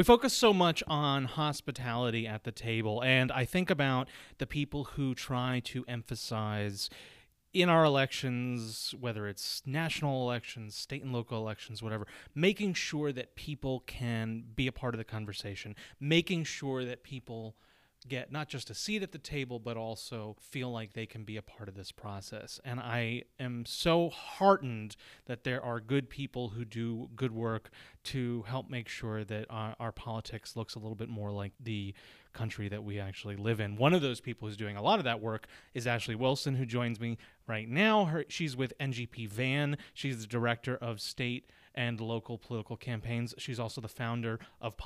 We focus so much on hospitality at the table, and I think about the people who try to emphasize in our elections, whether it's national elections, state and local elections, whatever, making sure that people can be a part of the conversation, making sure that people get not just a seat at the table, but also feel like they can be a part of this process. And I am so heartened that there are good people who do good work to help make sure that our, our politics looks a little bit more like the country that we actually live in. One of those people who's doing a lot of that work is Ashley Wilson, who joins me right now. Her, she's with NGP Van. She's the director of state and local political campaigns. She's also the founder of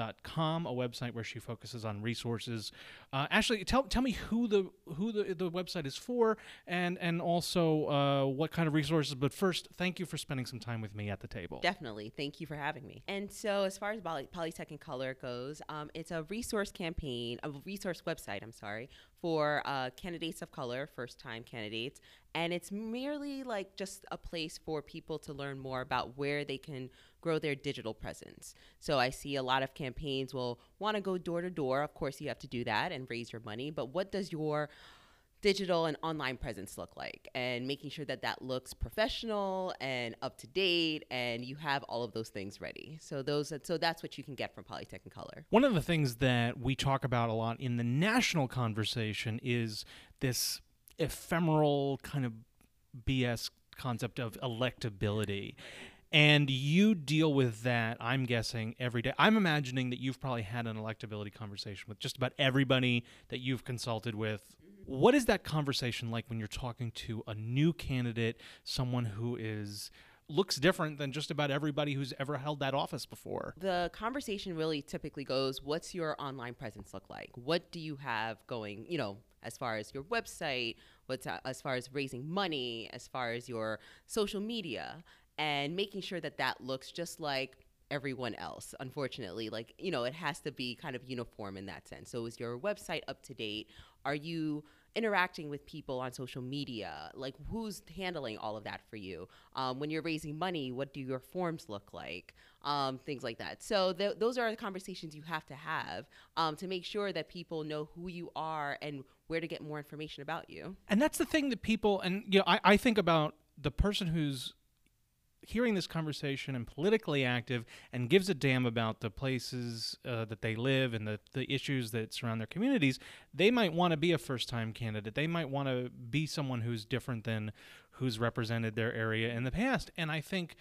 PolitechInColor.com, a website where she focuses on resources. Uh, Ashley, tell, tell me who the who the, the website is for and and also uh, what kind of resources. But first, thank you for spending some time with me at the table. Definitely. Thank you for having me. And so, as far as Poly- Polytech in Color goes, um, it's a resource campaign, a resource website, I'm sorry, for uh, candidates of color, first time candidates. And it's merely like just a place for people to learn more about where they can grow their digital presence. So I see a lot of campaigns will want to go door to door. Of course, you have to do that and raise your money. But what does your digital and online presence look like and making sure that that looks professional and up to date and you have all of those things ready so those so that's what you can get from polytech color one of the things that we talk about a lot in the national conversation is this ephemeral kind of bs concept of electability and you deal with that, I'm guessing, every day. I'm imagining that you've probably had an electability conversation with just about everybody that you've consulted with. What is that conversation like when you're talking to a new candidate, someone who is looks different than just about everybody who's ever held that office before. The conversation really typically goes, what's your online presence look like? What do you have going, you know, as far as your website, what's uh, as far as raising money, as far as your social media? And making sure that that looks just like everyone else unfortunately like you know it has to be kind of uniform in that sense. So is your website up to date? Are you interacting with people on social media? Like who's handling all of that for you? Um, when you're raising money what do your forms look like? Um, things like that. So th- those are the conversations you have to have um, to make sure that people know who you are and where to get more information about you. And that's the thing that people and you know I, I think about the person who's hearing this conversation and politically active and gives a damn about the places uh, that they live and the, the issues that surround their communities, they might want to be a first time candidate. They might want to be someone who's different than who's represented their area in the past. And I think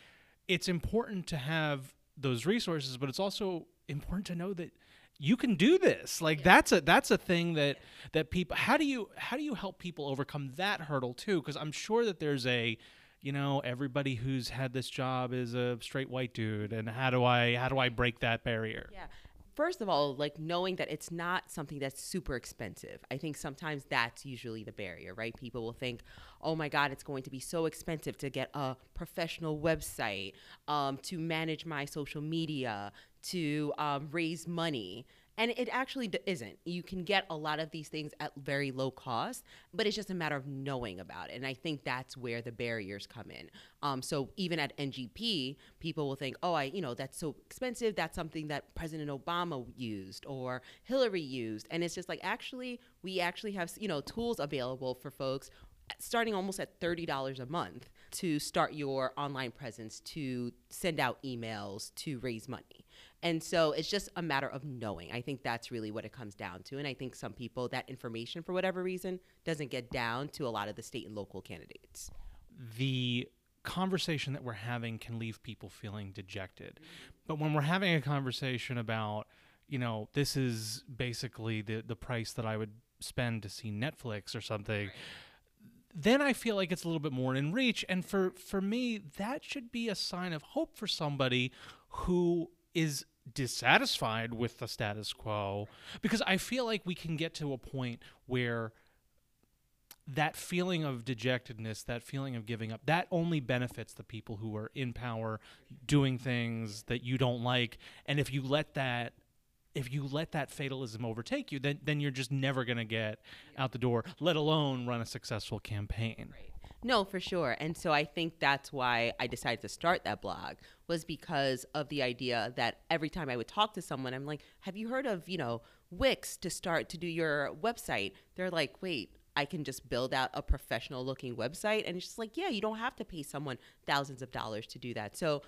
it's important to have those resources, but it's also important to know that you can do this like yeah. that's a that's a thing that that people how do you how do you help people overcome that hurdle too because i'm sure that there's a you know everybody who's had this job is a straight white dude and how do i how do i break that barrier? Yeah. First of all like knowing that it's not something that's super expensive i think sometimes that's usually the barrier right? People will think oh my god it's going to be so expensive to get a professional website um, to manage my social media to um, raise money and it actually isn't. You can get a lot of these things at very low cost, but it's just a matter of knowing about it. And I think that's where the barriers come in. Um, so even at NGP, people will think, oh, I, you know, that's so expensive. That's something that President Obama used or Hillary used. And it's just like, actually, we actually have, you know, tools available for folks starting almost at $30 a month to start your online presence, to send out emails, to raise money. And so it's just a matter of knowing. I think that's really what it comes down to. And I think some people, that information, for whatever reason, doesn't get down to a lot of the state and local candidates. The conversation that we're having can leave people feeling dejected. But when we're having a conversation about, you know, this is basically the, the price that I would spend to see Netflix or something. then I feel like it's a little bit more in reach. And for, for me, that should be a sign of hope for somebody who is dissatisfied with the status quo because I feel like we can get to a point where that feeling of dejectedness, that feeling of giving up, that only benefits the people who are in power doing things that you don't like. And if you let that if you let that fatalism overtake you, then then you're just never going to get out the door, let alone run a successful campaign. Right. No, for sure. And so I think that's why I decided to start that blog was because of the idea that every time I would talk to someone, I'm like, have you heard of, you know, Wix to start to do your website? They're like, wait, I can just build out a professional looking website. And it's just like, yeah, you don't have to pay someone thousands of dollars to do that. So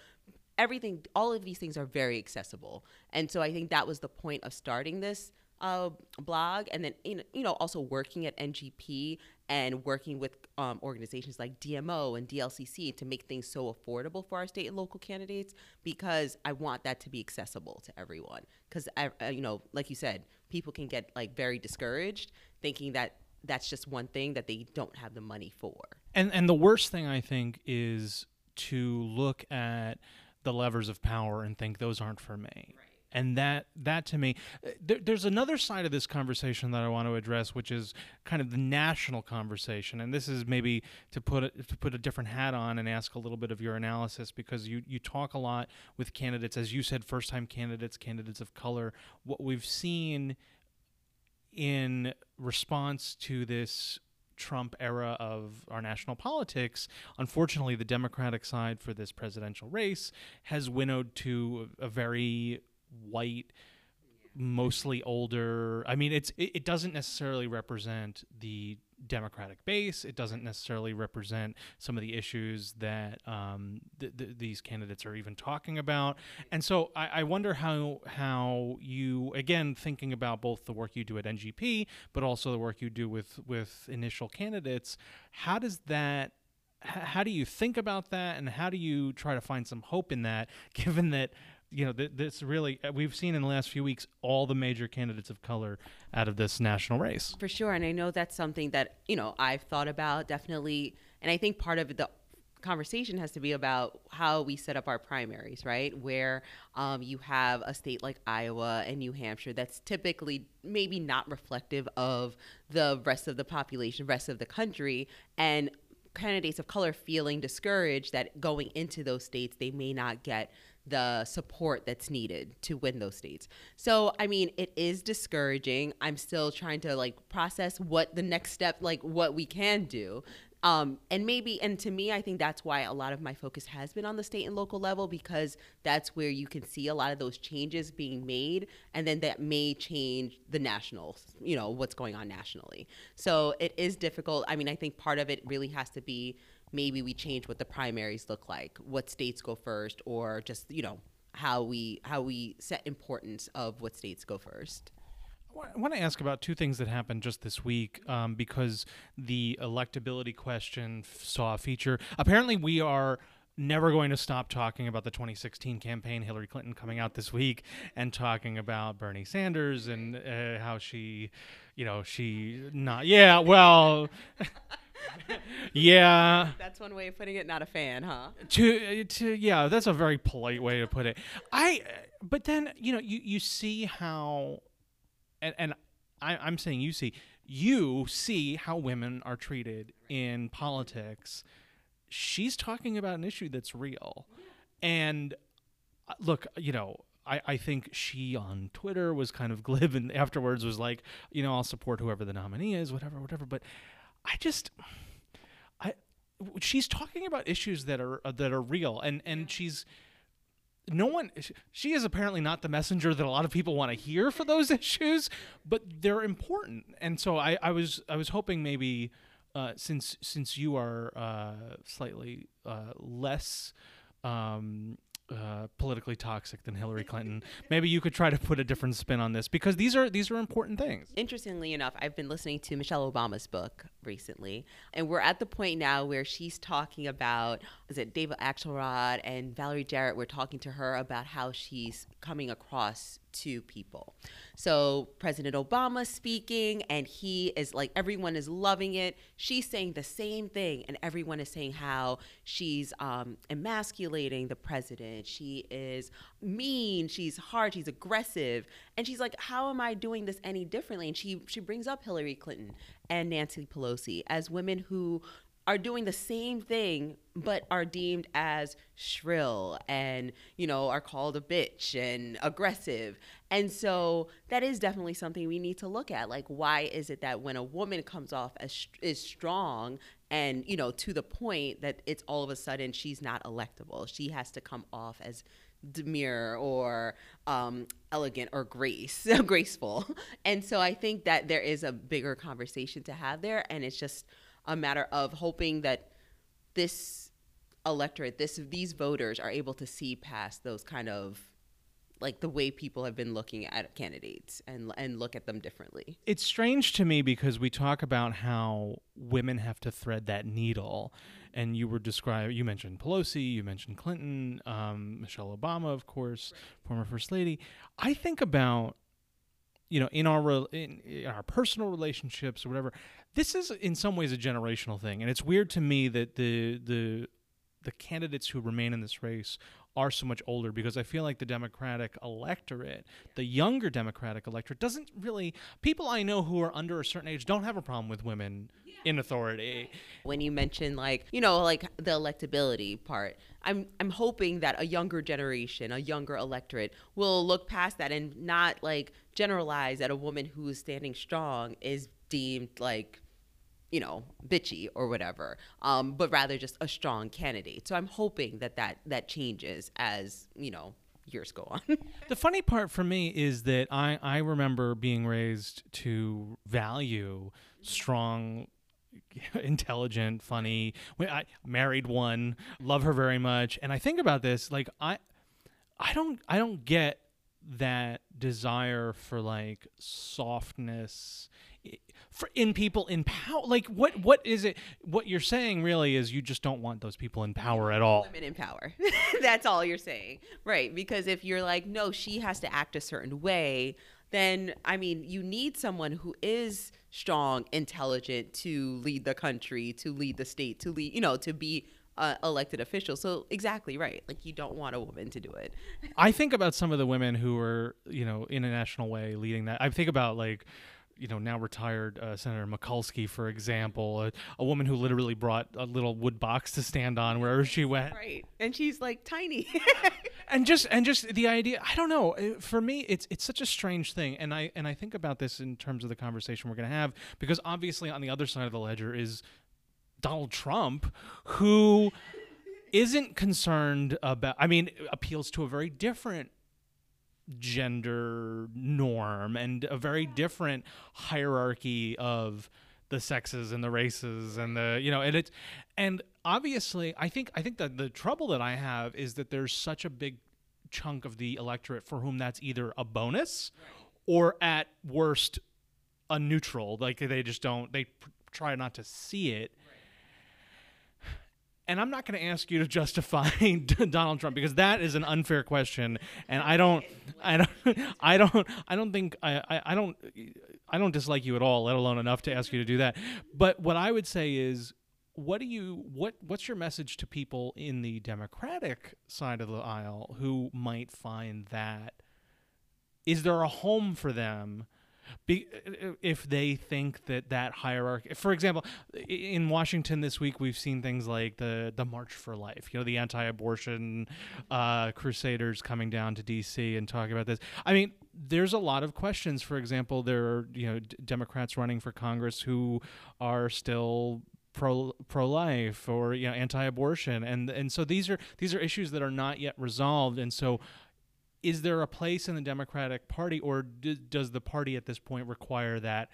everything, all of these things are very accessible. And so I think that was the point of starting this uh, blog. And then, you know, also working at NGP and working with um, organizations like DMO and DLCC to make things so affordable for our state and local candidates because I want that to be accessible to everyone. Because, uh, you know, like you said, people can get like very discouraged thinking that that's just one thing that they don't have the money for. And and the worst thing I think is to look at the levers of power and think those aren't for me. Right. And that that to me, uh, there, there's another side of this conversation that I want to address, which is kind of the national conversation. And this is maybe to put a, to put a different hat on and ask a little bit of your analysis because you you talk a lot with candidates, as you said, first time candidates, candidates of color. What we've seen in response to this Trump era of our national politics, unfortunately, the Democratic side for this presidential race has winnowed to a very white, mostly older. I mean, it's it, it doesn't necessarily represent the Democratic base. It doesn't necessarily represent some of the issues that um, th- th- these candidates are even talking about. And so I-, I wonder how how you again thinking about both the work you do at NGP, but also the work you do with with initial candidates. How does that how do you think about that and how do you try to find some hope in that given that you know, th- this really uh, we've seen in the last few weeks all the major candidates of color out of this national race. For sure, and I know that's something that you know I've thought about definitely, and I think part of the conversation has to be about how we set up our primaries, right? Where um, you have a state like Iowa and New Hampshire that's typically maybe not reflective of the rest of the population, rest of the country, and candidates of color feeling discouraged that going into those states they may not get the support that's needed to win those states. So, I mean, it is discouraging. I'm still trying to like process what the next step, like what we can do. Um, and maybe, and to me, I think that's why a lot of my focus has been on the state and local level because that's where you can see a lot of those changes being made, and then that may change the national, you know, what's going on nationally. So it is difficult. I mean, I think part of it really has to be maybe we change what the primaries look like, what states go first, or just you know how we how we set importance of what states go first. I want to ask about two things that happened just this week um, because the electability question f- saw a feature. Apparently, we are never going to stop talking about the 2016 campaign, Hillary Clinton coming out this week and talking about Bernie Sanders and uh, how she, you know, she not, yeah, well. yeah. That's one way of putting it. Not a fan, huh? To to yeah, that's a very polite way to put it. I but then you know you you see how, and and I, I'm saying you see you see how women are treated in politics. She's talking about an issue that's real, and uh, look, you know, I, I think she on Twitter was kind of glib and afterwards was like, you know, I'll support whoever the nominee is, whatever, whatever. But I just I she's talking about issues that are uh, that are real and and she's no one she is apparently not the messenger that a lot of people want to hear for those issues but they're important and so i i was i was hoping maybe uh, since since you are uh, slightly uh, less um, uh, politically toxic than Hillary Clinton. Maybe you could try to put a different spin on this because these are these are important things. Interestingly enough, I've been listening to Michelle Obama's book recently, and we're at the point now where she's talking about is it David Axelrod and Valerie Jarrett. We're talking to her about how she's coming across to people. So President Obama speaking, and he is like everyone is loving it. She's saying the same thing, and everyone is saying how she's um, emasculating the president. She is mean. She's hard. She's aggressive, and she's like, "How am I doing this any differently?" And she she brings up Hillary Clinton and Nancy Pelosi as women who are doing the same thing but are deemed as shrill and you know are called a bitch and aggressive and so that is definitely something we need to look at like why is it that when a woman comes off as is strong and you know to the point that it's all of a sudden she's not electable she has to come off as demure or um, elegant or grace graceful. And so i think that there is a bigger conversation to have there and it's just a matter of hoping that this electorate, this these voters are able to see past those kind of like the way people have been looking at candidates and and look at them differently. It's strange to me because we talk about how women have to thread that needle, and you were describing. You mentioned Pelosi, you mentioned Clinton, um, Michelle Obama, of course, former first lady. I think about you know in our in, in our personal relationships or whatever this is in some ways a generational thing, and it's weird to me that the the the candidates who remain in this race are so much older because I feel like the Democratic electorate, the younger Democratic electorate, doesn't really. People I know who are under a certain age don't have a problem with women yeah. in authority. When you mention like you know like the electability part, I'm I'm hoping that a younger generation, a younger electorate, will look past that and not like generalize that a woman who is standing strong is deemed like you know bitchy or whatever um, but rather just a strong candidate. So i'm hoping that that that changes as you know years go on. The funny part for me is that i i remember being raised to value strong intelligent funny i married one love her very much. And i think about this like i i don't i don't get that desire for like softness in people in power like what what is it what you're saying really is you just don't want those people in power at all women in power that's all you're saying right because if you're like no she has to act a certain way then i mean you need someone who is strong intelligent to lead the country to lead the state to lead you know to be uh, elected official. So exactly right. Like you don't want a woman to do it. I think about some of the women who are, you know, in a national way leading that. I think about like you know, now retired uh, Senator Mikulski, for example, a, a, woman who literally brought a little wood box to stand on wherever she went. Right, and she's like tiny. and just and just the idea, I don't know. Uh, for me, it's it's such a strange thing, and I and I think about this in terms of the conversation we're going to have because obviously on the other side of the ledger is Donald Trump, who isn't concerned about. I mean, appeals to a very different gender norm and a very different hierarchy of the sexes and the races and the you know and it's and obviously i think i think that the trouble that i have is that there's such a big chunk of the electorate for whom that's either a bonus or at worst a neutral like they just don't they pr- try not to see it and I'm not going to ask you to justify Donald Trump because that is an unfair question, and I don't, I don't, I don't, I don't think I, I, don't, I don't dislike you at all, let alone enough to ask you to do that. But what I would say is, what do you, what, what's your message to people in the Democratic side of the aisle who might find that? Is there a home for them? Be, if they think that that hierarchy, for example, in Washington this week, we've seen things like the the March for Life, you know, the anti-abortion uh, crusaders coming down to D.C. and talking about this. I mean, there's a lot of questions. For example, there are you know d- Democrats running for Congress who are still pro pro life or you know anti-abortion and and so these are these are issues that are not yet resolved and so is there a place in the Democratic Party, or d- does the party at this point require that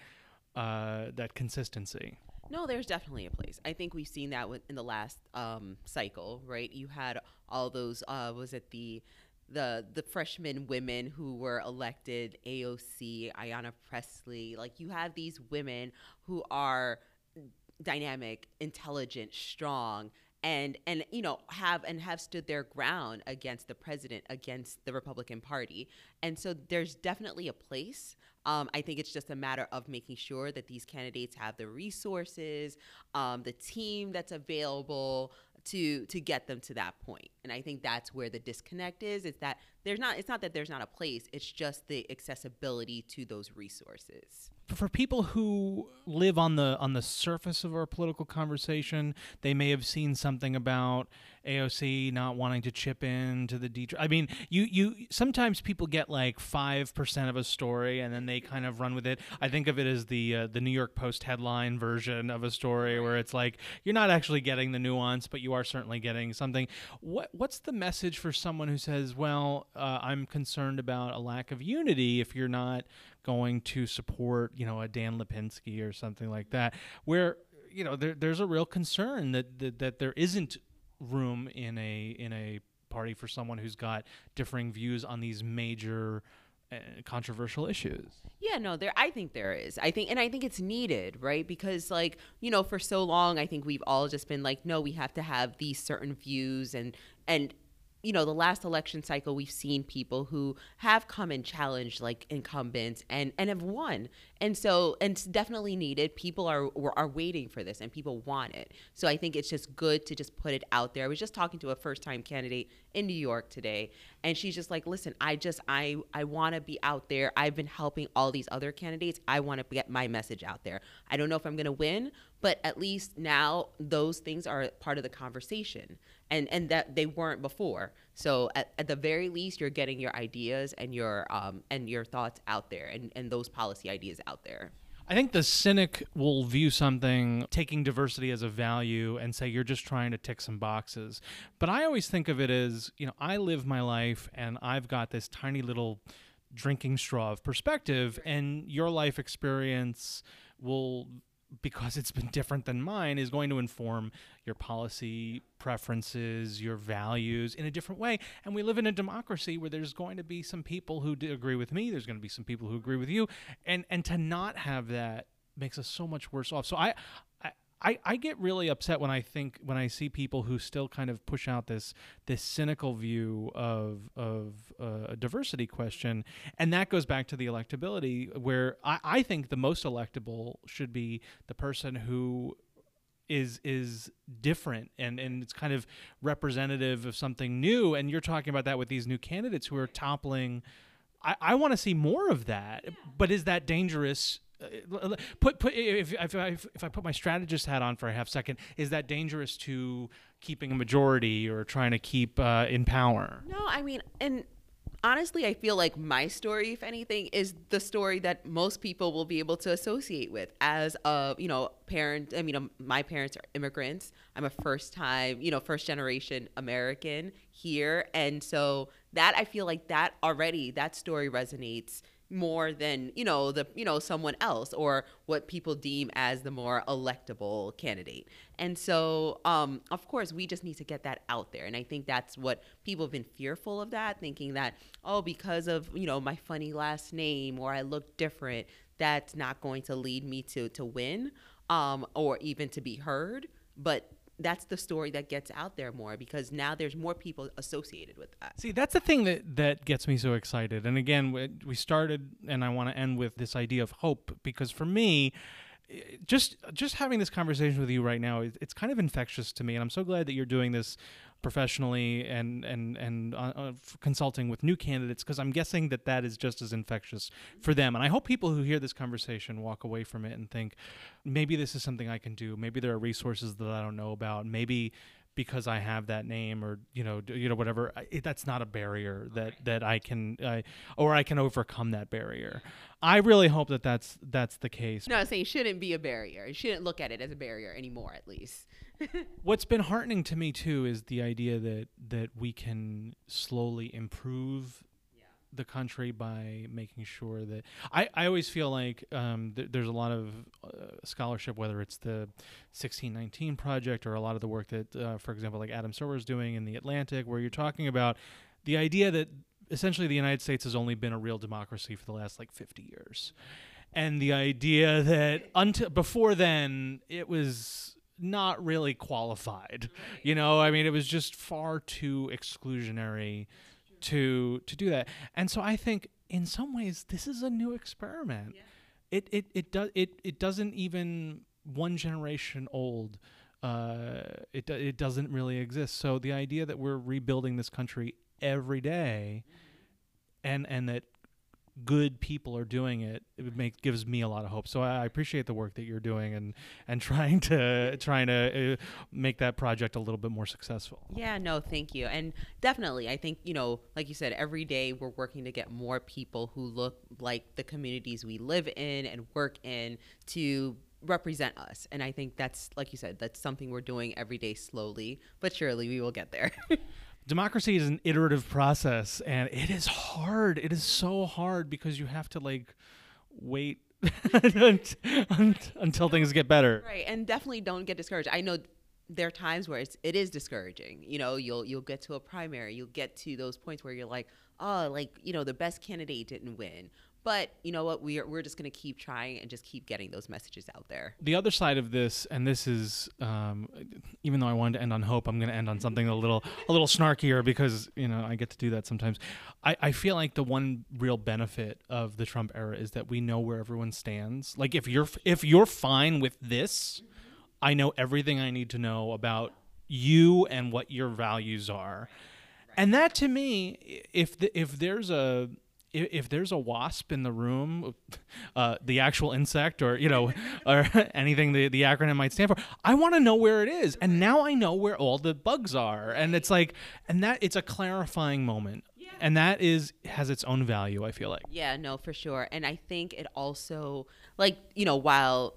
uh, that consistency? No, there's definitely a place. I think we've seen that in the last um, cycle, right? You had all those. Uh, was it the the the freshman women who were elected AOC, Ayanna Pressley? Like you have these women who are dynamic, intelligent, strong, and and you know have and have stood their ground against the president against the republican party. And so there's definitely a place. Um, i think it's just a matter of making sure that these candidates have the resources um, the team that's available to to get them to that point. And i think that's where the disconnect is. Is that there's not it's not that there's not a place. It's just the accessibility to those resources for people who live on the on the surface of our political conversation, they may have seen something about AOC not wanting to chip in to the D-Trip. I mean, you you sometimes people get like five percent of a story and then they kind of run with it. I think of it as the uh, the New York Post headline version of a story where it's like you're not actually getting the nuance, but you are certainly getting something. What what's the message for someone who says, "Well, uh, I'm concerned about a lack of unity if you're not going to support, you know, a Dan Lipinski or something like that, where you know there, there's a real concern that, that that there isn't room in a in a party for someone who's got differing views on these major uh, controversial issues. Yeah, no, there I think there is. I think and I think it's needed, right? Because like, you know, for so long I think we've all just been like, no, we have to have these certain views and and you know, the last election cycle, we've seen people who have come and challenged like incumbents and and have won. And so, and it's definitely needed. People are are waiting for this, and people want it. So I think it's just good to just put it out there. I was just talking to a first time candidate in New York today, and she's just like, "Listen, I just I I want to be out there. I've been helping all these other candidates. I want to get my message out there. I don't know if I'm going to win, but at least now those things are part of the conversation." And and that they weren't before. So at, at the very least, you're getting your ideas and your um, and your thoughts out there, and and those policy ideas out there. I think the cynic will view something taking diversity as a value and say you're just trying to tick some boxes. But I always think of it as, you know, I live my life and I've got this tiny little drinking straw of perspective and your life experience will because it's been different than mine, is going to inform your policy preferences, your values in a different way. And we live in a democracy where there's going to be some people who agree with me, there's going to be some people who agree with you, and and to not have that makes us so much worse off. So I, I, I I get really upset when I think when I see people who still kind of push out this this cynical view of of uh, a diversity question, and that goes back to the electability, where I, I think the most electable should be the person who is is different and and it's kind of representative of something new. And you're talking about that with these new candidates who are toppling. I, I want to see more of that, yeah. but is that dangerous? Put put if, if I if I put my strategist hat on for a half second, is that dangerous to keeping a majority or trying to keep uh, in power? No, I mean, and honestly, I feel like my story, if anything, is the story that most people will be able to associate with as a you know parent. I mean, um, my parents are immigrants. I'm a first time, you know, first generation American here, and so that I feel like that already that story resonates more than you know the you know someone else or what people deem as the more electable candidate. And so um, of course we just need to get that out there. And i think that's what people have been fearful of that thinking that oh because of you know my funny last name or i look different that's not going to lead me to to win um, or even to be heard. But that's the story that gets out there more because now there's more people associated with that. See, that's the thing that that gets me so excited. And again, we started, and I want to end with this idea of hope because for me, just just having this conversation with you right now, it's kind of infectious to me, and I'm so glad that you're doing this professionally and and and uh, uh, consulting with new candidates because I'm guessing that that is just as infectious for them. And I hope people who hear this conversation walk away from it and think maybe this is something I can do. Maybe there are resources that I don't know about. Maybe because I have that name or you know you know whatever it, that's not a barrier that that I can uh, or I can overcome that barrier. I really hope that that's that's the case. No, I'm saying shouldn't be a barrier. You shouldn't look at it as a barrier anymore at least. What's been heartening to me too is the idea that that we can slowly improve the country by making sure that I, I always feel like um, th- there's a lot of uh, scholarship, whether it's the 1619 project or a lot of the work that, uh, for example, like Adam Serwer is doing in the Atlantic, where you're talking about the idea that essentially the United States has only been a real democracy for the last like 50 years. And the idea that until before then, it was not really qualified. You know, I mean, it was just far too exclusionary to to do that. And so I think in some ways this is a new experiment. Yeah. It it it does it it doesn't even one generation old. Uh, it it doesn't really exist. So the idea that we're rebuilding this country every day, mm-hmm. and and that good people are doing it, it gives me a lot of hope. So I, I appreciate the work that you're doing and and trying to trying to uh, make that project a little bit more successful. Yeah, no, thank you. And definitely, I think, you know, like you said, every day we're working to get more people who look like the communities we live in and work in to represent us. And I think that's, like you said, that's something we're doing every day slowly, but surely we will get there. democracy is an iterative process and it is hard. It is so hard because you have to like wait until things get better. Right and definitely don't get discouraged. I know there are times where it's it is discouraging. You know you'll you'll get to a primary you'll get to those points where you're like oh like you know the best candidate didn't win but you know what? We're we're just going to keep trying and just keep getting those messages out there. The other side of this, and this is, um, even though I wanted to end on hope, I'm going to end on something a little a little snarkier because you know I get to do that sometimes. I, I feel like the one real benefit of the Trump era is that we know where everyone stands. Like if you're if you're fine with this, I know everything I need to know about you and what your values are. And that to me, if the, if there's a if, if there's a wasp in the room, uh, the actual insect or you know or anything the, the acronym might stand for, I want to know where it is, and now I know where all the bugs are, and it's like, and that it's a clarifying moment, and that is has its own value. I feel like. Yeah, no, for sure, and I think it also like you know while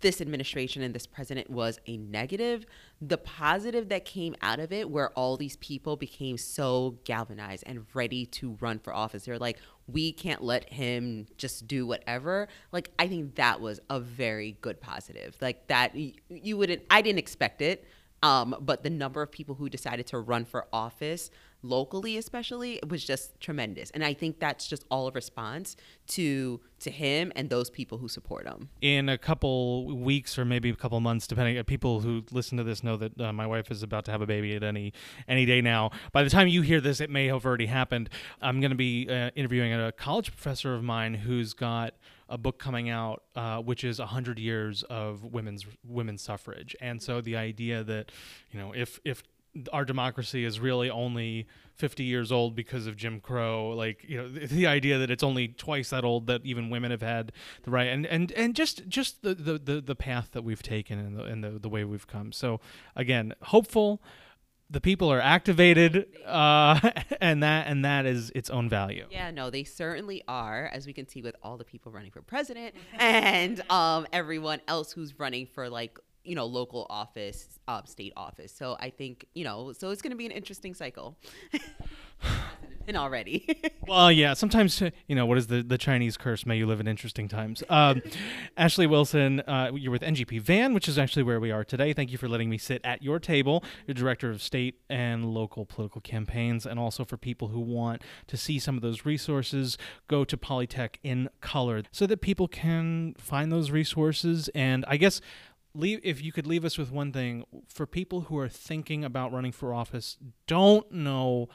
this administration and this president was a negative, the positive that came out of it, where all these people became so galvanized and ready to run for office, they're like, we can't let him just do whatever. Like, I think that was a very good positive. Like, that you wouldn't, I didn't expect it. Um, but the number of people who decided to run for office locally especially it was just tremendous. And i think that's just all a response to to him and those people who support him. In a couple weeks or maybe a couple months depending uh, people who listen to this know that uh, my wife is about to have a baby at any any day now. By the time you hear this it may have already happened. I'm going to be uh, interviewing a college professor of mine who's got a book coming out uh, which is 100 years of women's women's suffrage. And so the idea that you know if if our democracy is really only 50 years old because of Jim Crow. Like, you know, the, idea that it's only twice that old that even women have had the right and and and just just the the the, the path that we've taken and the and the, the way we've come. So again, hopeful. The people are activated, uh, and that and that is its own value. Yeah, no, they certainly are, as we can see with all the people running for president and um, everyone else who's running for like you know, local office, um, state office. So I think, you know, so it's going to be an interesting cycle. and already. well, yeah. Sometimes, you know, what is the, the Chinese curse? May you live in interesting times. Um, Ashley Wilson, uh, you're with NGP Van, which is actually where we are today. Thank you for letting me sit at your table. You're director of state and local political campaigns, and also for people who want to see some of those resources, go to Polytech in color so that people can find those resources. And I guess leave if you could leave us with one thing for people who are thinking about running for office don't know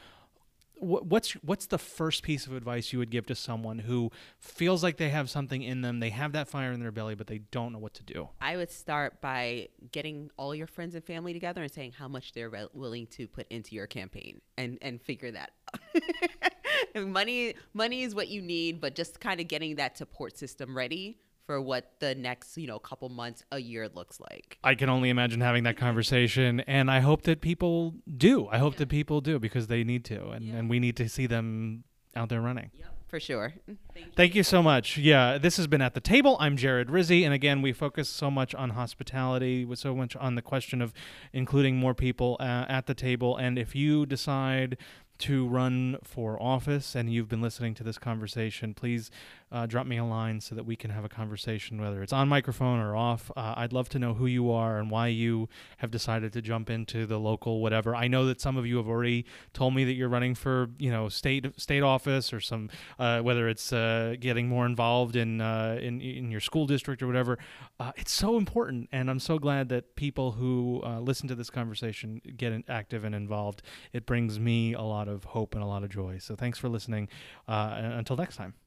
what's what's the first piece of advice you would give to someone who feels like they have something in them they have that fire in their belly but they don't know what to do? I would start by getting all your friends and family together and saying how much they're re- willing to put into your campaign and and figure that out. Money money is what you need but just kind of getting that support system ready for what the next, you know, couple months, a year looks like. I can only imagine having that conversation and I hope that people do. I hope yeah. that people do because they need to and, yeah. and we need to see them out there running. Yep, for sure. Thank you. Thank you so much. Yeah, this has been At the Table. I'm Jared Rizzi. And again, we focus so much on hospitality, with so much on the question of including more people uh, at the table. And if you decide to run for office and you've been listening to this conversation, please uh, drop me a line so that we can have a conversation, whether it's on microphone or off. Uh, I'd love to know who you are and why you have decided to jump into the local whatever. I know that some of you have already told me that you're running for you know state state office or some uh, whether it's uh, getting more involved in, uh, in in your school district or whatever. Uh, it's so important, and I'm so glad that people who listen to this conversation get active and involved. It brings me a lot of hope and a lot of joy. So thanks for listening. until next time.